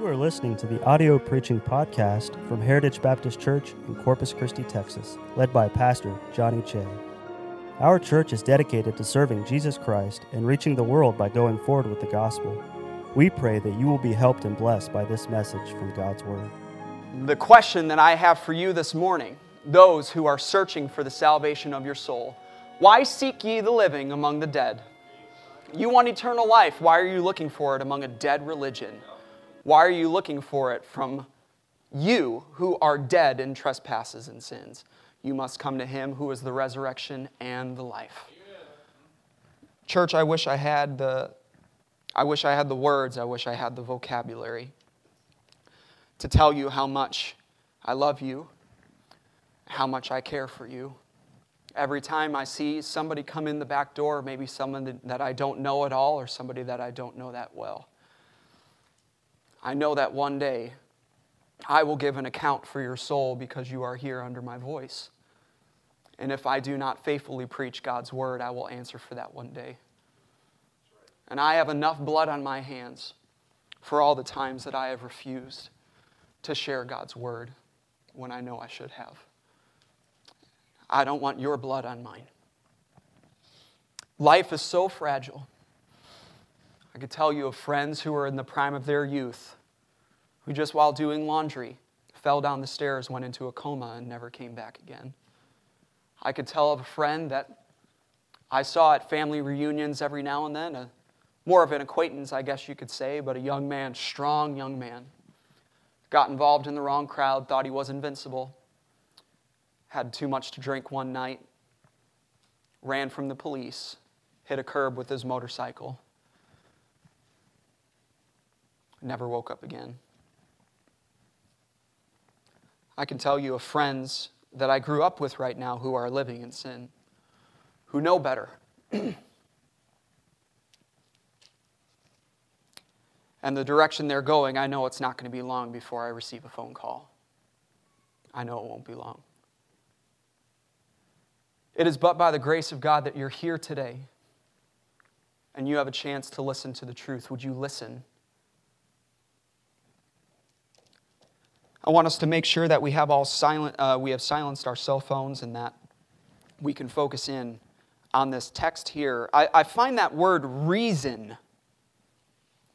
You are listening to the audio preaching podcast from Heritage Baptist Church in Corpus Christi, Texas, led by Pastor Johnny Che. Our church is dedicated to serving Jesus Christ and reaching the world by going forward with the gospel. We pray that you will be helped and blessed by this message from God's Word. The question that I have for you this morning, those who are searching for the salvation of your soul, why seek ye the living among the dead? You want eternal life. Why are you looking for it among a dead religion? Why are you looking for it from you who are dead in trespasses and sins? You must come to him who is the resurrection and the life. Church, I wish I had the I wish I had the words, I wish I had the vocabulary to tell you how much I love you, how much I care for you. Every time I see somebody come in the back door, maybe someone that I don't know at all or somebody that I don't know that well, I know that one day I will give an account for your soul because you are here under my voice. And if I do not faithfully preach God's word, I will answer for that one day. And I have enough blood on my hands for all the times that I have refused to share God's word when I know I should have. I don't want your blood on mine. Life is so fragile. I could tell you of friends who were in the prime of their youth who, just while doing laundry, fell down the stairs, went into a coma, and never came back again. I could tell of a friend that I saw at family reunions every now and then, a, more of an acquaintance, I guess you could say, but a young man, strong young man, got involved in the wrong crowd, thought he was invincible, had too much to drink one night, ran from the police, hit a curb with his motorcycle, never woke up again. I can tell you of friends that I grew up with right now who are living in sin, who know better. and the direction they're going, I know it's not going to be long before I receive a phone call. I know it won't be long. It is but by the grace of God that you're here today and you have a chance to listen to the truth. Would you listen? I want us to make sure that we have all silent, uh, we have silenced our cell phones and that we can focus in on this text here. I, I find that word reason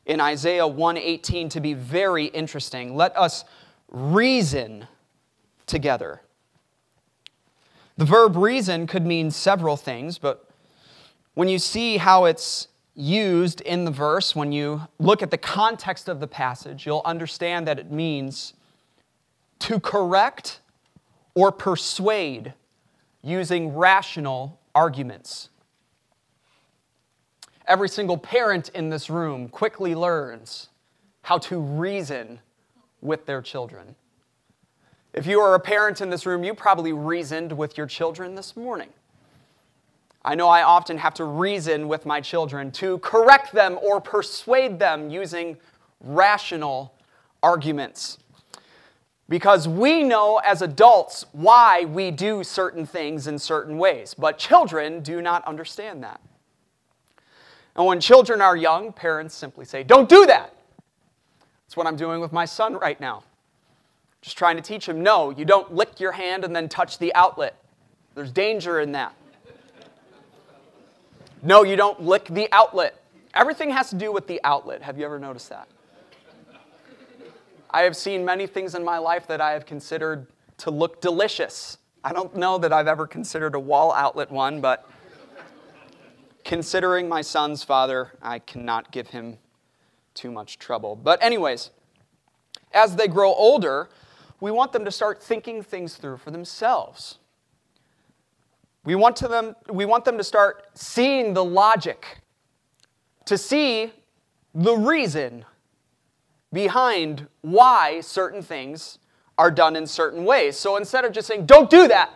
in Isaiah 1:18 to be very interesting. Let us reason together. The verb reason could mean several things, but when you see how it's used in the verse, when you look at the context of the passage, you'll understand that it means to correct or persuade using rational arguments. Every single parent in this room quickly learns how to reason with their children. If you are a parent in this room, you probably reasoned with your children this morning. I know I often have to reason with my children to correct them or persuade them using rational arguments. Because we know as adults why we do certain things in certain ways, but children do not understand that. And when children are young, parents simply say, Don't do that. That's what I'm doing with my son right now. Just trying to teach him no, you don't lick your hand and then touch the outlet. There's danger in that. No, you don't lick the outlet. Everything has to do with the outlet. Have you ever noticed that? I have seen many things in my life that I have considered to look delicious. I don't know that I've ever considered a wall outlet one, but considering my son's father, I cannot give him too much trouble. But, anyways, as they grow older, we want them to start thinking things through for themselves. We want, to them, we want them to start seeing the logic, to see the reason behind why certain things are done in certain ways. So instead of just saying, don't do that,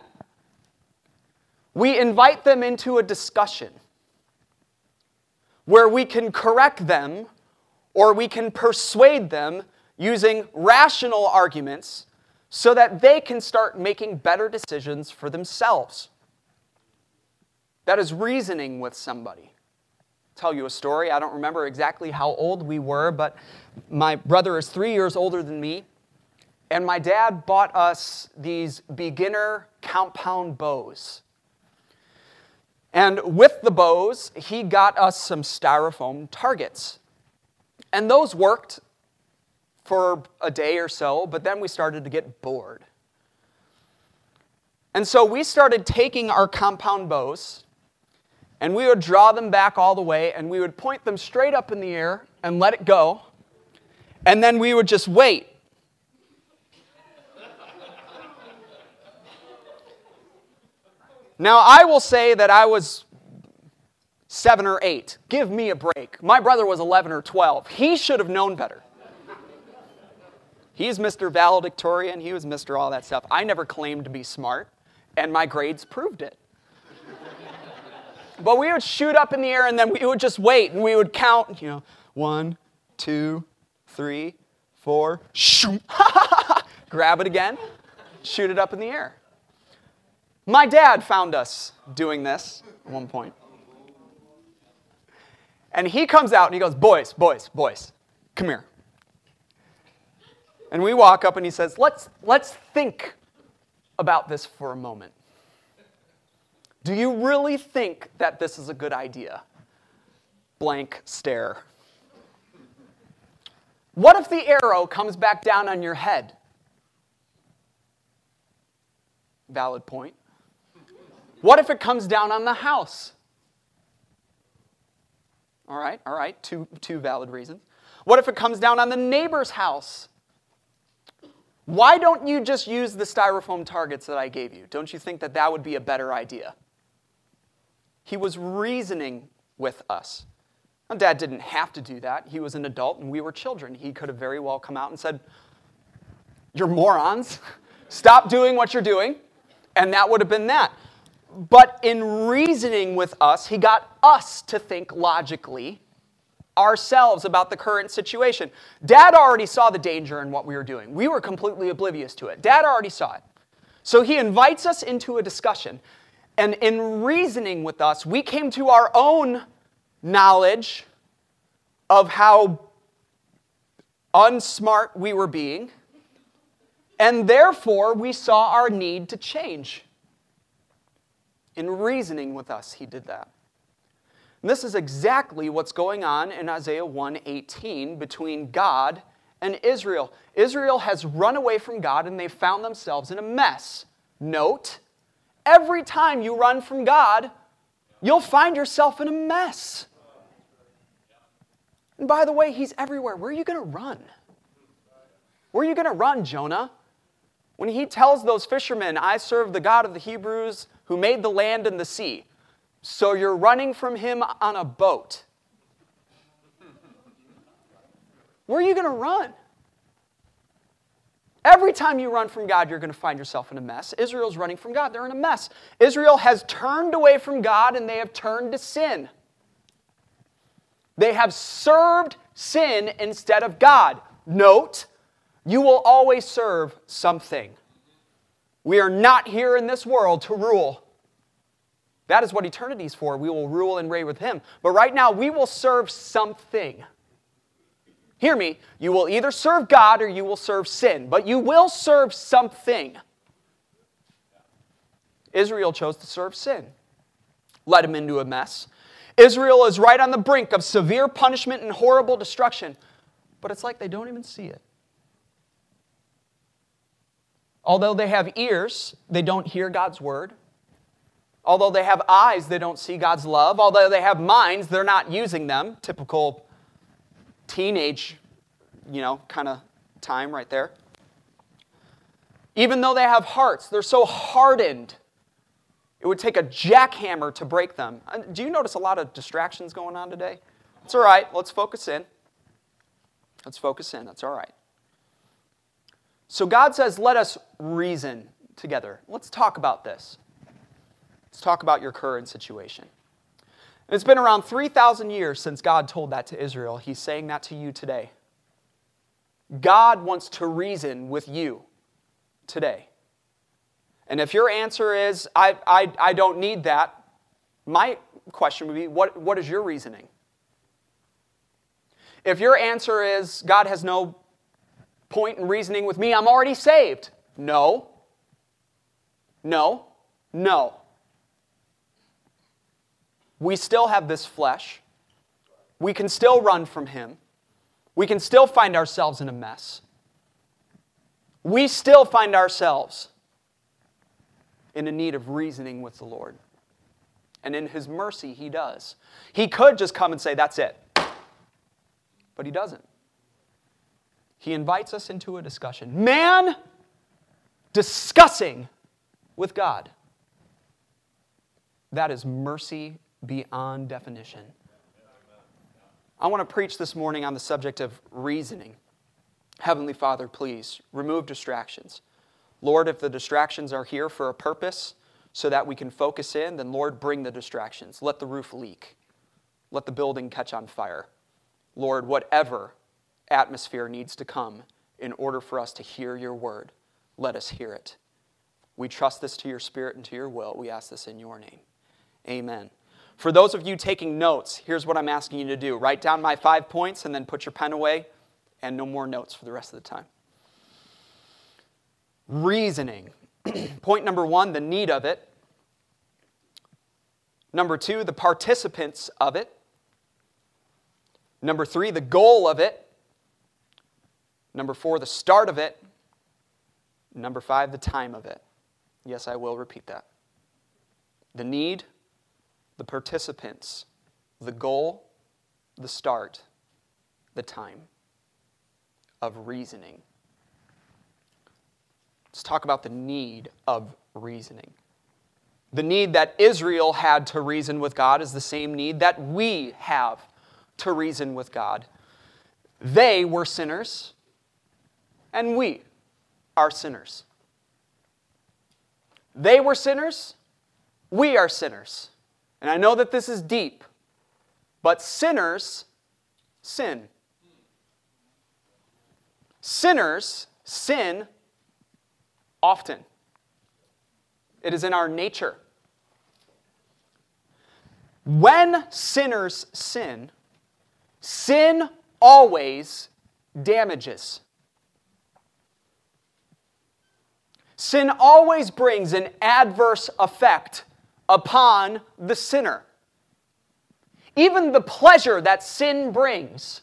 we invite them into a discussion where we can correct them or we can persuade them using rational arguments so that they can start making better decisions for themselves. That is reasoning with somebody. Tell you a story. I don't remember exactly how old we were, but my brother is three years older than me. And my dad bought us these beginner compound bows. And with the bows, he got us some styrofoam targets. And those worked for a day or so, but then we started to get bored. And so we started taking our compound bows and we would draw them back all the way and we would point them straight up in the air and let it go. And then we would just wait. Now, I will say that I was seven or eight. Give me a break. My brother was 11 or 12. He should have known better. He's Mr. Valedictorian, he was Mr. all that stuff. I never claimed to be smart, and my grades proved it. But we would shoot up in the air and then we would just wait and we would count, you know, one, two, three, four, shoot, grab it again, shoot it up in the air. My dad found us doing this at one point. And he comes out and he goes, Boys, boys, boys, come here. And we walk up and he says, Let's, let's think about this for a moment. Do you really think that this is a good idea? Blank stare. What if the arrow comes back down on your head? Valid point. What if it comes down on the house? All right, all right, two, two valid reasons. What if it comes down on the neighbor's house? Why don't you just use the styrofoam targets that I gave you? Don't you think that that would be a better idea? He was reasoning with us. Now, Dad didn't have to do that. He was an adult and we were children. He could have very well come out and said, You're morons. Stop doing what you're doing. And that would have been that. But in reasoning with us, he got us to think logically ourselves about the current situation. Dad already saw the danger in what we were doing. We were completely oblivious to it. Dad already saw it. So he invites us into a discussion. And in reasoning with us, we came to our own knowledge of how unsmart we were being. And therefore, we saw our need to change. In reasoning with us, he did that. And this is exactly what's going on in Isaiah 1:18 between God and Israel. Israel has run away from God and they've found themselves in a mess. Note, every time you run from God, you'll find yourself in a mess. And by the way, he's everywhere. Where are you going to run? Where are you going to run, Jonah? When he tells those fishermen, I serve the God of the Hebrews who made the land and the sea. So you're running from him on a boat. Where are you going to run? Every time you run from God, you're going to find yourself in a mess. Israel's running from God, they're in a mess. Israel has turned away from God and they have turned to sin. They have served sin instead of God. Note, you will always serve something. We are not here in this world to rule. That is what eternity is for. We will rule and reign with Him. But right now, we will serve something. Hear me. You will either serve God or you will serve sin, but you will serve something. Israel chose to serve sin, led him into a mess. Israel is right on the brink of severe punishment and horrible destruction, but it's like they don't even see it. Although they have ears, they don't hear God's word. Although they have eyes, they don't see God's love. Although they have minds, they're not using them. Typical teenage, you know, kind of time right there. Even though they have hearts, they're so hardened. It would take a jackhammer to break them. Uh, do you notice a lot of distractions going on today? It's all right. Let's focus in. Let's focus in. That's all right. So God says, let us reason together. Let's talk about this. Let's talk about your current situation. It's been around 3,000 years since God told that to Israel. He's saying that to you today. God wants to reason with you today. And if your answer is, I, I, I don't need that, my question would be, what, what is your reasoning? If your answer is, God has no point in reasoning with me, I'm already saved. No. No. No. We still have this flesh. We can still run from Him. We can still find ourselves in a mess. We still find ourselves in a need of reasoning with the Lord. And in His mercy, He does. He could just come and say, That's it. But He doesn't. He invites us into a discussion. Man discussing with God. That is mercy beyond definition. I want to preach this morning on the subject of reasoning. Heavenly Father, please remove distractions. Lord, if the distractions are here for a purpose so that we can focus in, then Lord, bring the distractions. Let the roof leak. Let the building catch on fire. Lord, whatever atmosphere needs to come in order for us to hear your word, let us hear it. We trust this to your spirit and to your will. We ask this in your name. Amen. For those of you taking notes, here's what I'm asking you to do write down my five points and then put your pen away, and no more notes for the rest of the time. Reasoning. Point number one the need of it. Number two, the participants of it. Number three, the goal of it. Number four, the start of it. Number five, the time of it. Yes, I will repeat that. The need, the participants, the goal, the start, the time of reasoning. Let's talk about the need of reasoning. The need that Israel had to reason with God is the same need that we have to reason with God. They were sinners, and we are sinners. They were sinners, we are sinners. And I know that this is deep, but sinners sin. Sinners sin often. It is in our nature. When sinners sin, sin always damages. Sin always brings an adverse effect upon the sinner. Even the pleasure that sin brings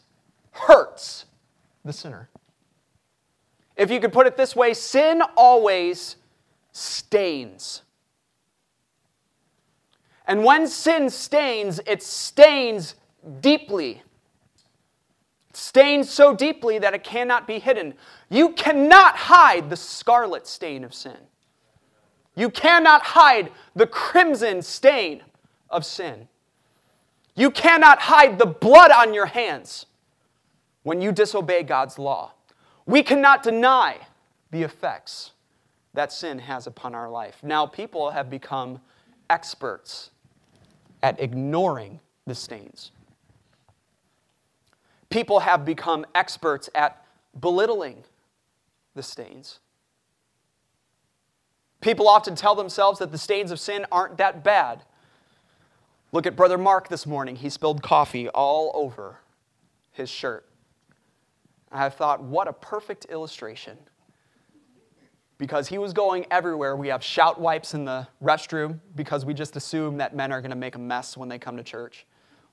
hurts the sinner. If you could put it this way, sin always stains. And when sin stains, it stains deeply. Stains so deeply that it cannot be hidden. You cannot hide the scarlet stain of sin. You cannot hide the crimson stain of sin. You cannot hide the blood on your hands when you disobey God's law. We cannot deny the effects that sin has upon our life. Now, people have become experts at ignoring the stains. People have become experts at belittling the stains. People often tell themselves that the stains of sin aren't that bad. Look at Brother Mark this morning. He spilled coffee all over his shirt. I thought, what a perfect illustration. Because he was going everywhere. We have shout wipes in the restroom because we just assume that men are going to make a mess when they come to church.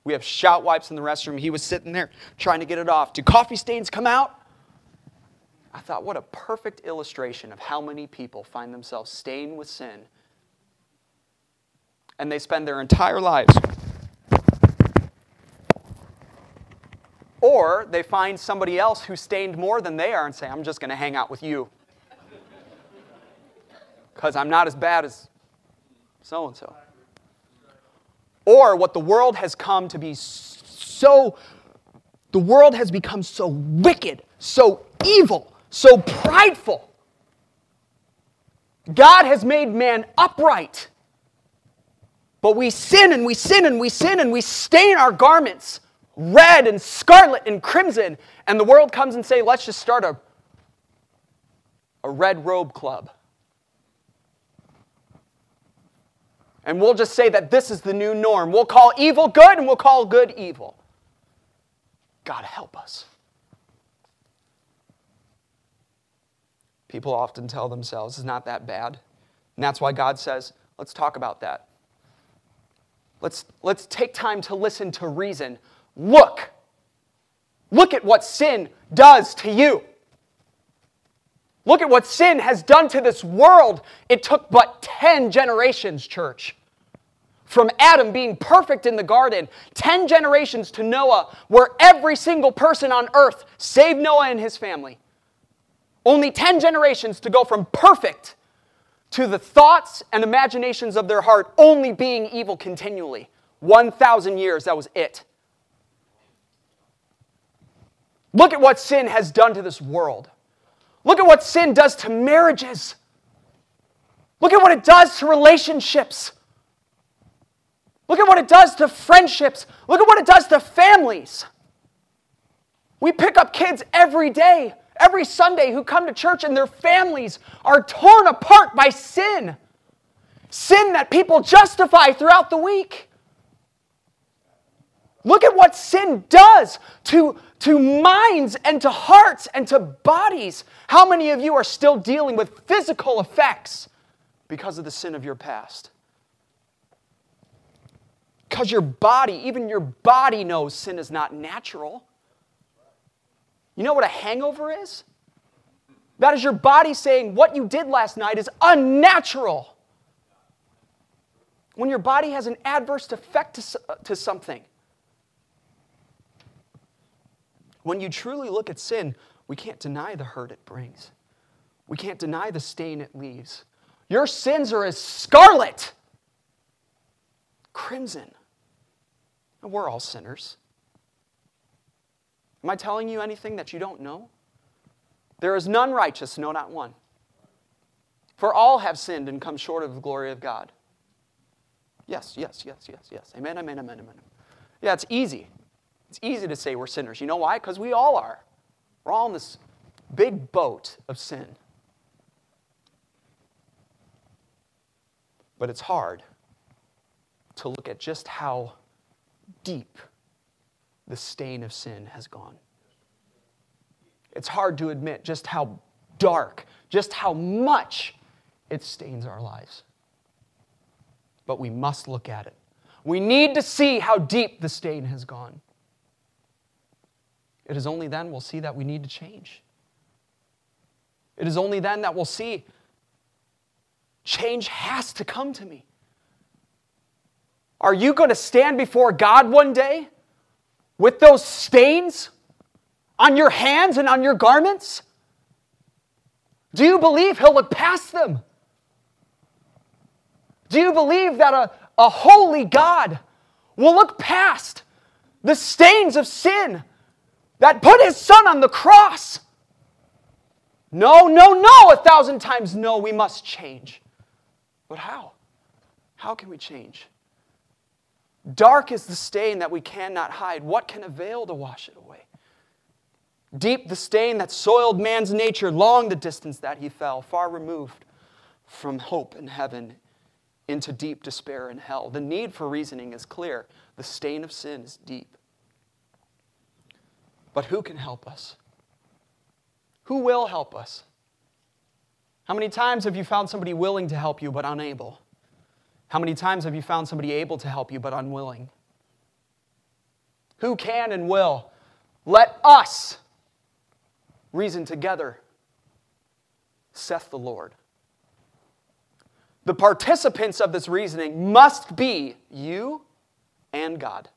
We have shout wipes in the restroom. He was sitting there trying to get it off. Do coffee stains come out? I thought, what a perfect illustration of how many people find themselves stained with sin. And they spend their entire lives. Or they find somebody else who's stained more than they are and say, I'm just going to hang out with you. Because I'm not as bad as so and so. Or what the world has come to be so, the world has become so wicked, so evil, so prideful. God has made man upright. But we sin and we sin and we sin and we stain our garments red and scarlet and crimson. And the world comes and say, let's just start a, a red robe club. And we'll just say that this is the new norm. We'll call evil good and we'll call good evil. God help us. People often tell themselves it's not that bad. And that's why God says, let's talk about that. Let's, let's take time to listen to reason. Look. Look at what sin does to you. Look at what sin has done to this world. It took but 10 generations, church. From Adam being perfect in the garden, 10 generations to Noah, where every single person on earth, save Noah and his family, only 10 generations to go from perfect to the thoughts and imaginations of their heart only being evil continually. 1,000 years, that was it. Look at what sin has done to this world. Look at what sin does to marriages. Look at what it does to relationships. Look at what it does to friendships. Look at what it does to families. We pick up kids every day every Sunday who come to church and their families are torn apart by sin. Sin that people justify throughout the week. Look at what sin does to, to minds and to hearts and to bodies. How many of you are still dealing with physical effects because of the sin of your past? Because your body, even your body knows sin is not natural. You know what a hangover is? That is your body saying what you did last night is unnatural. When your body has an adverse effect to, uh, to something. When you truly look at sin, we can't deny the hurt it brings. We can't deny the stain it leaves. Your sins are as scarlet, crimson. And we're all sinners. Am I telling you anything that you don't know? There is none righteous, no, not one. For all have sinned and come short of the glory of God. Yes, yes, yes, yes, yes. Amen, amen, amen, amen. Yeah, it's easy. It's easy to say we're sinners. You know why? Because we all are. We're all in this big boat of sin. But it's hard to look at just how deep the stain of sin has gone. It's hard to admit just how dark, just how much it stains our lives. But we must look at it. We need to see how deep the stain has gone. It is only then we'll see that we need to change. It is only then that we'll see change has to come to me. Are you going to stand before God one day with those stains on your hands and on your garments? Do you believe He'll look past them? Do you believe that a, a holy God will look past the stains of sin that put His Son on the cross? No, no, no, a thousand times no, we must change. But how? How can we change? Dark is the stain that we cannot hide. What can avail to wash it away? Deep the stain that soiled man's nature, long the distance that he fell, far removed from hope in heaven into deep despair in hell. The need for reasoning is clear. The stain of sin is deep. But who can help us? Who will help us? How many times have you found somebody willing to help you but unable? How many times have you found somebody able to help you but unwilling? Who can and will? Let us reason together, saith the Lord. The participants of this reasoning must be you and God.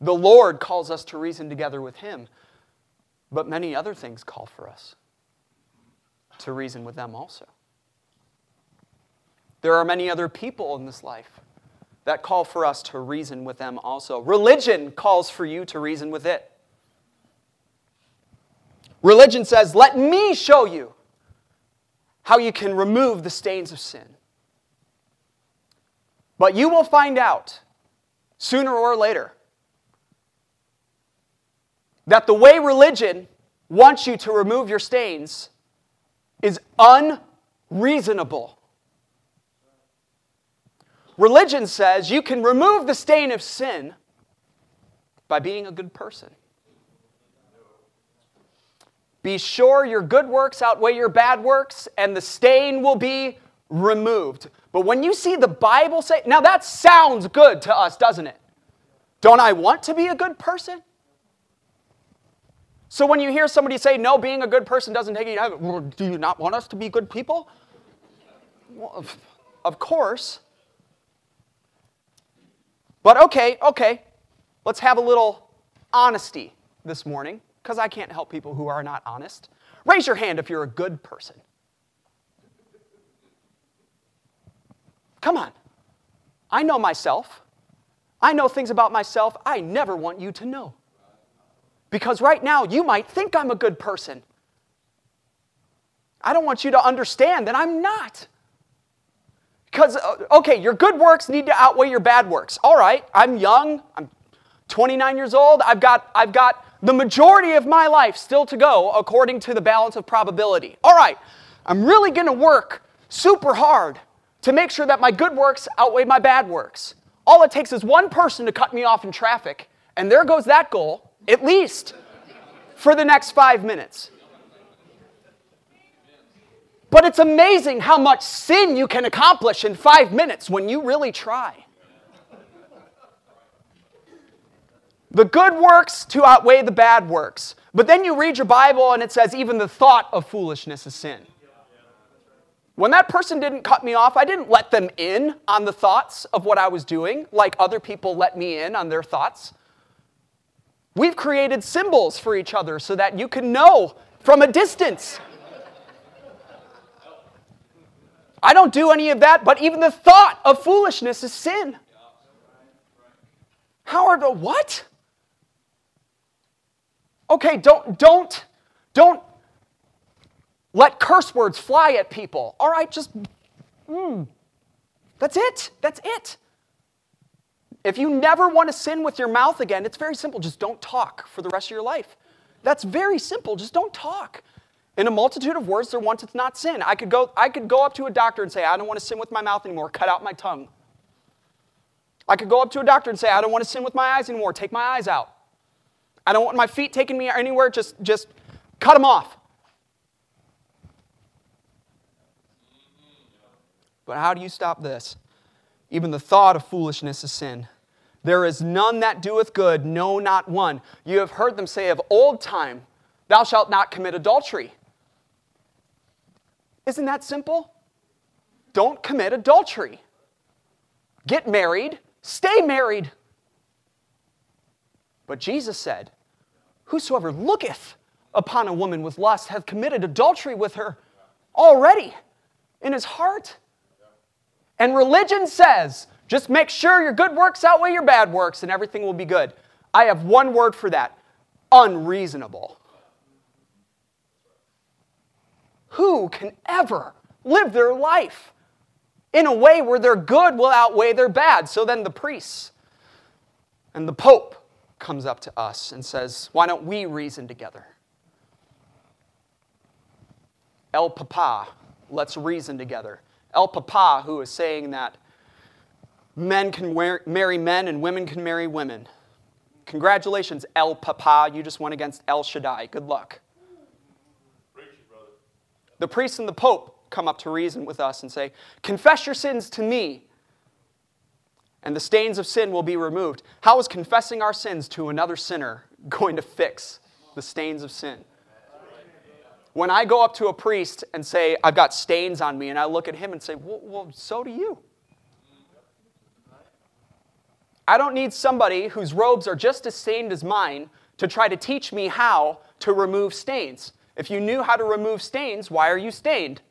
The Lord calls us to reason together with Him, but many other things call for us to reason with them also. There are many other people in this life that call for us to reason with them also. Religion calls for you to reason with it. Religion says, Let me show you how you can remove the stains of sin. But you will find out sooner or later that the way religion wants you to remove your stains is unreasonable. Religion says you can remove the stain of sin by being a good person. Be sure your good works outweigh your bad works, and the stain will be removed. But when you see the Bible say, now that sounds good to us, doesn't it? Don't I want to be a good person? So when you hear somebody say, no, being a good person doesn't take you do you not want us to be good people? Well, of course. But okay, okay, let's have a little honesty this morning, because I can't help people who are not honest. Raise your hand if you're a good person. Come on. I know myself. I know things about myself I never want you to know. Because right now, you might think I'm a good person. I don't want you to understand that I'm not. Because, uh, okay, your good works need to outweigh your bad works. All right, I'm young, I'm 29 years old, I've got, I've got the majority of my life still to go according to the balance of probability. All right, I'm really to work super hard to make sure that my good works outweigh my bad works. All it takes is one person to cut me off in traffic, and there goes that goal, at least for the next five minutes. But it's amazing how much sin you can accomplish in five minutes when you really try. The good works to outweigh the bad works. But then you read your Bible and it says, even the thought of foolishness is sin. When that person didn't cut me off, I didn't let them in on the thoughts of what I was doing, like other people let me in on their thoughts. We've created symbols for each other so that you can know from a distance I don't do any of that, but even the thought of foolishness is sin. How are the what? Okay, don't don't don't let curse words fly at people. All right, just mm, that's it. That's it. If you never want to sin with your mouth again, it's very simple. Just don't talk for the rest of your life. That's very simple. Just don't talk. In a multitude of words, there wanteth not sin. I could, go, I could go up to a doctor and say, I don't want to sin with my mouth anymore, cut out my tongue. I could go up to a doctor and say, I don't want to sin with my eyes anymore, take my eyes out. I don't want my feet taking me anywhere, just, just cut them off. But how do you stop this? Even the thought of foolishness is sin. There is none that doeth good, no, not one. You have heard them say of old time, Thou shalt not commit adultery. Isn't that simple? Don't commit adultery. Get married, stay married. But Jesus said, Whosoever looketh upon a woman with lust hath committed adultery with her already in his heart. And religion says, just make sure your good works outweigh your bad works and everything will be good. I have one word for that unreasonable. Who can ever live their life in a way where their good will outweigh their bad? So then the priests and the Pope comes up to us and says, Why don't we reason together? El Papa, let's reason together. El Papa, who is saying that men can marry men and women can marry women. Congratulations, El Papa. You just went against El Shaddai. Good luck the priest and the pope come up to reason with us and say, Confess your sins to me, and the stains of sin will be removed. How is confessing our sins to another sinner going to fix the stains of sin? When I go up to a priest and say, I've got stains on me, and I look at him and say, Well, well so do you. I don't need somebody whose robes are just as stained as mine to try to teach me how to remove stains. If you knew how to remove stains, why are you stained?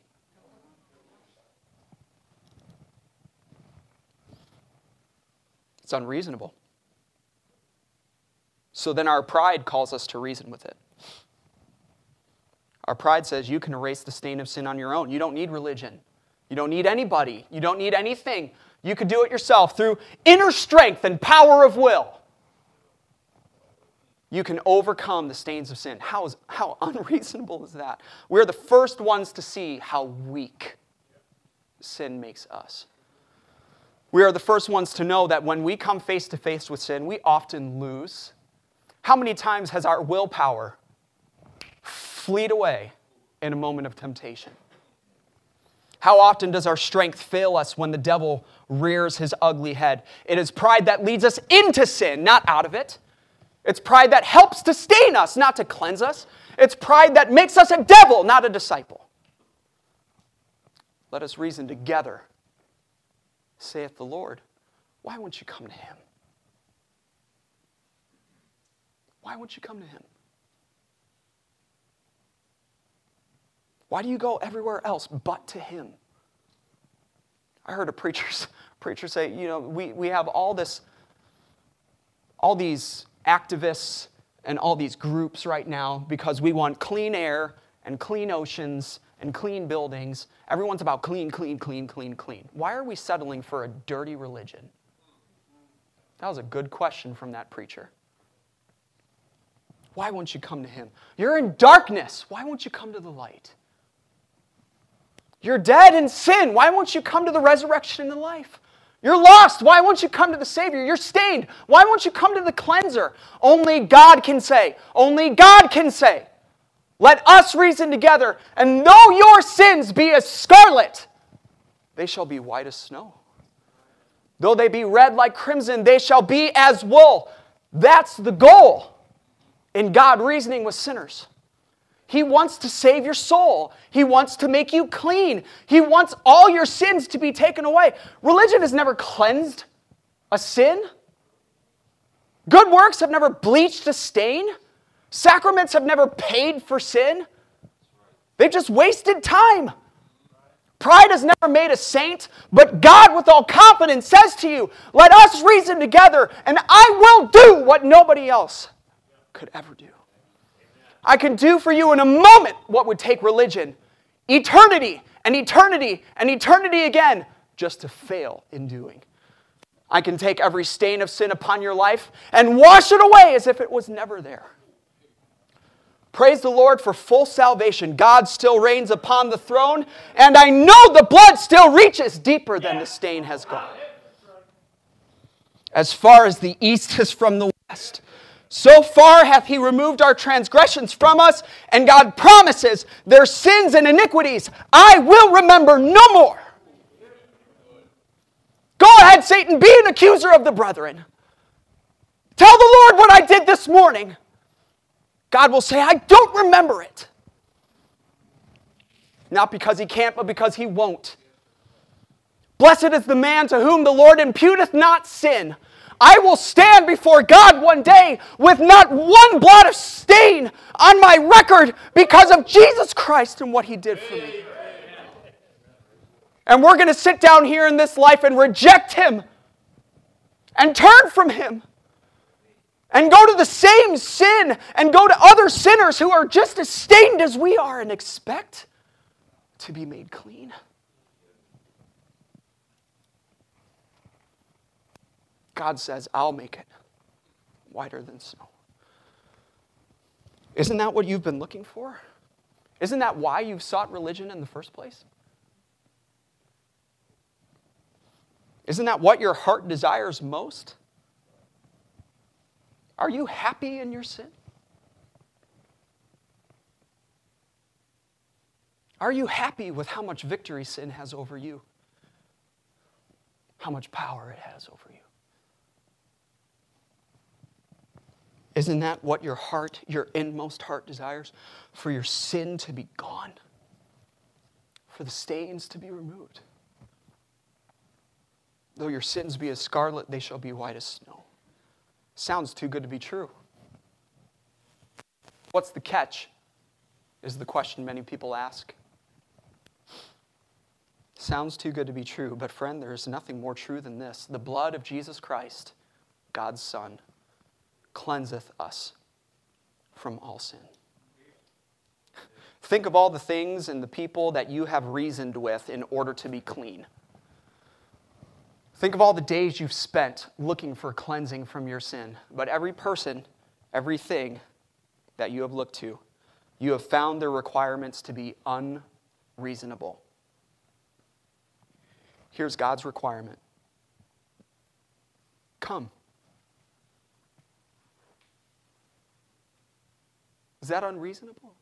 It's unreasonable. So then our pride calls us to reason with it. Our pride says you can erase the stain of sin on your own. You don't need religion. You don't need anybody. You don't need anything. You could do it yourself through inner strength and power of will you can overcome the stains of sin. How, is, how unreasonable is that? We're the first ones to see how weak sin makes us. We are the first ones to know that when we come face to face with sin, we often lose. How many times has our willpower fleet away in a moment of temptation? How often does our strength fail us when the devil rears his ugly head? It is pride that leads us into sin, not out of it. It's pride that helps to stain us, not to cleanse us. It's pride that makes us a devil, not a disciple. Let us reason together, saith the Lord. Why won't you come to him? Why won't you come to him? Why do you go everywhere else but to him? I heard a preacher, preacher say, you know, we, we have all this, all these activists and all these groups right now because we want clean air and clean oceans and clean buildings. Everyone's about clean, clean, clean, clean, clean. Why are we settling for a dirty religion? That was a good question from that preacher. Why won't you come to him? You're in darkness. Why won't you come to the light? You're dead in sin. Why won't you come to the resurrection and the life? You're lost. Why won't you come to the Savior? You're stained. Why won't you come to the cleanser? Only God can say. Only God can say. Let us reason together, and though your sins be as scarlet, they shall be white as snow. Though they be red like crimson, they shall be as wool. That's the goal in God reasoning with sinners. He wants to save your soul. He wants to make you clean. He wants all your sins to be taken away. Religion has never cleansed a sin. Good works have never bleached a stain. Sacraments have never paid for sin. They've just wasted time. Pride has never made a saint, but God, with all confidence, says to you, Let us reason together, and I will do what nobody else could ever do. I can do for you in a moment what would take religion eternity and eternity and eternity again just to fail in doing. I can take every stain of sin upon your life and wash it away as if it was never there. Praise the Lord for full salvation. God still reigns upon the throne, and I know the blood still reaches deeper than the stain has gone. As far as the east is from the west, so far hath he removed our transgressions from us, and God promises their sins and iniquities I will remember no more. Go ahead, Satan, be an accuser of the brethren. Tell the Lord what I did this morning. God will say, I don't remember it. Not because he can't, but because he won't. Blessed is the man to whom the Lord imputeth not sin. I will stand before God one day with not one blot of stain on my record because of Jesus Christ and what he did for me. And we're going to sit down here in this life and reject him and turn from him and go to the same sin and go to other sinners who are just as stained as we are and expect to be made clean. God says, I'll make it whiter than snow. Isn't that what you've been looking for? Isn't that why you've sought religion in the first place? Isn't that what your heart desires most? Are you happy in your sin? Are you happy with how much victory sin has over you? How much power it has over you? Isn't that what your heart, your inmost heart desires? For your sin to be gone, for the stains to be removed. Though your sins be as scarlet, they shall be white as snow. Sounds too good to be true. What's the catch? Is the question many people ask. Sounds too good to be true, but friend, there is nothing more true than this. The blood of Jesus Christ, God's Son, cleanseth us from all sin. Think of all the things and the people that you have reasoned with in order to be clean. Think of all the days you've spent looking for cleansing from your sin. But every person, everything that you have looked to, you have found their requirements to be unreasonable. Here's God's requirement Come. Is that unreasonable?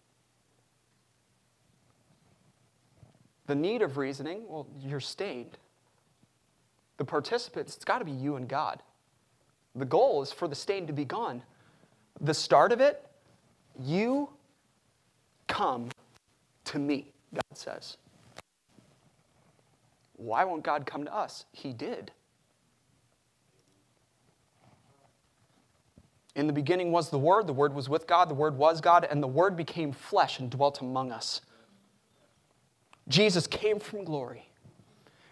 The need of reasoning, well, you're stained. The participants, it's got to be you and God. The goal is for the stain to be gone. The start of it, you come to me, God says. Why won't God come to us? He did. In the beginning was the Word, the Word was with God, the Word was God, and the Word became flesh and dwelt among us. Jesus came from glory,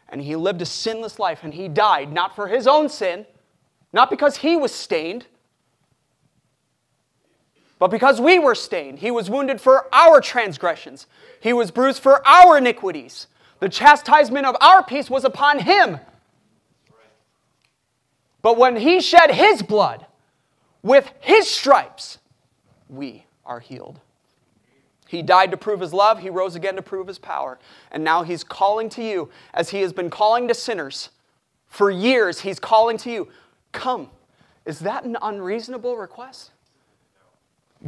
and he lived a sinless life, and he died not for his own sin, not because he was stained, but because we were stained. He was wounded for our transgressions, he was bruised for our iniquities. The chastisement of our peace was upon him. But when he shed his blood, with his stripes, we are healed. He died to prove his love, he rose again to prove his power. And now he's calling to you, as he has been calling to sinners. For years, he's calling to you, Come. Is that an unreasonable request?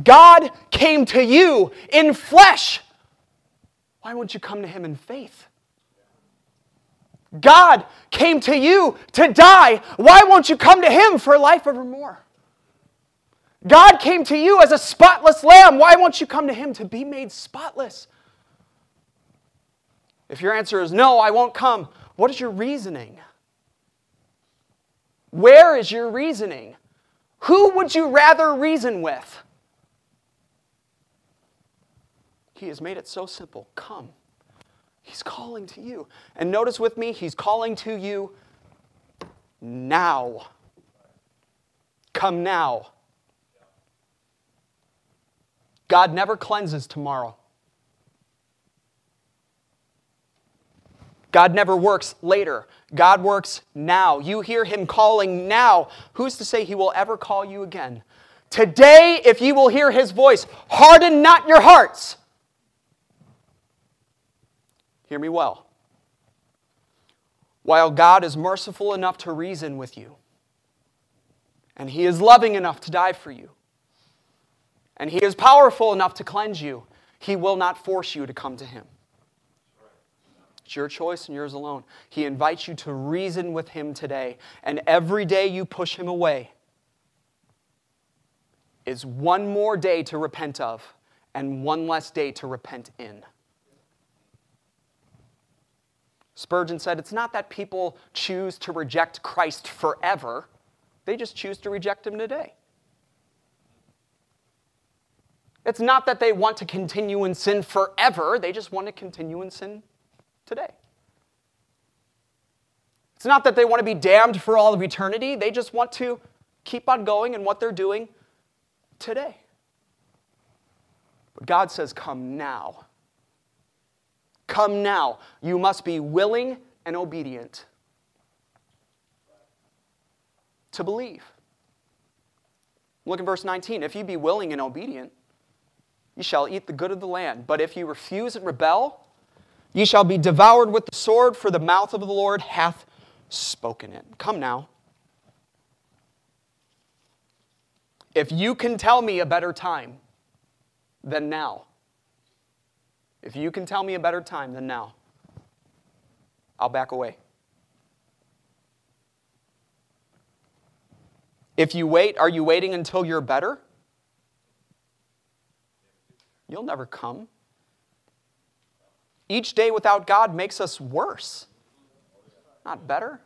God came to you in flesh. Why won't you come to him in faith? God came to you to die. Why won't you come to him for life evermore? God came to you as a spotless lamb. Why won't you come to him to be made spotless? If your answer is no, I won't come, what is your reasoning? Where is your reasoning? Who would you rather reason with? He has made it so simple. Come. He's calling to you. And notice with me, He's calling to you now. Come now. God never cleanses tomorrow. God never works later. God works now. You hear Him calling now. Who's to say He will ever call you again? Today, if you will hear His voice, harden not your hearts. Hear me well. While God is merciful enough to reason with you, and He is loving enough to die for you, and He is powerful enough to cleanse you, He will not force you to come to Him. It's your choice and yours alone. He invites you to reason with Him today, and every day you push Him away is one more day to repent of and one less day to repent in. Spurgeon said, It's not that people choose to reject Christ forever, they just choose to reject Him today. It's not that they want to continue in sin forever, they just want to continue in sin today. It's not that they want to be damned for all of eternity, they just want to keep on going in what they're doing today. But God says, Come now. Come now. You must be willing and obedient to believe. Look at verse 19. If you be willing and obedient, you shall eat the good of the land. But if ye refuse and rebel, ye shall be devoured with the sword, for the mouth of the Lord hath spoken it. Come now. If you can tell me a better time than now, if you can tell me a better time than now, I'll back away. If you wait, are you waiting until you're better? You'll never come. Each day without God makes us worse, not better.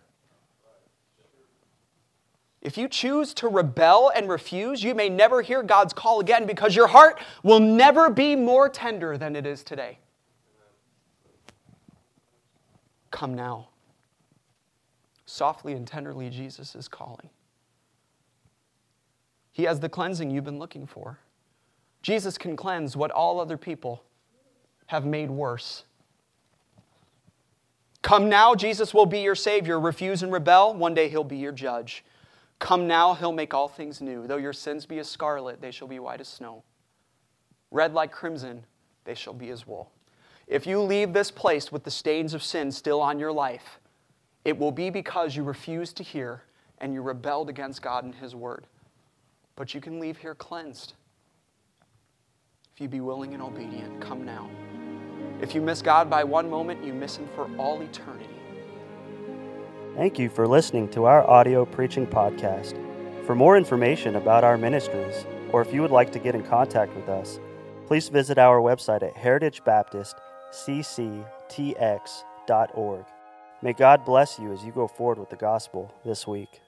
If you choose to rebel and refuse, you may never hear God's call again because your heart will never be more tender than it is today. Come now. Softly and tenderly, Jesus is calling. He has the cleansing you've been looking for. Jesus can cleanse what all other people have made worse. Come now, Jesus will be your Savior. Refuse and rebel, one day He'll be your judge. Come now, He'll make all things new. Though your sins be as scarlet, they shall be white as snow. Red like crimson, they shall be as wool. If you leave this place with the stains of sin still on your life, it will be because you refuse to hear and you rebelled against God and His Word. But you can leave here cleansed. If you be willing and obedient, come now. If you miss God by one moment, you miss Him for all eternity. Thank you for listening to our audio preaching podcast. For more information about our ministries, or if you would like to get in contact with us, please visit our website at heritagebaptistcctx.org. May God bless you as you go forward with the gospel this week.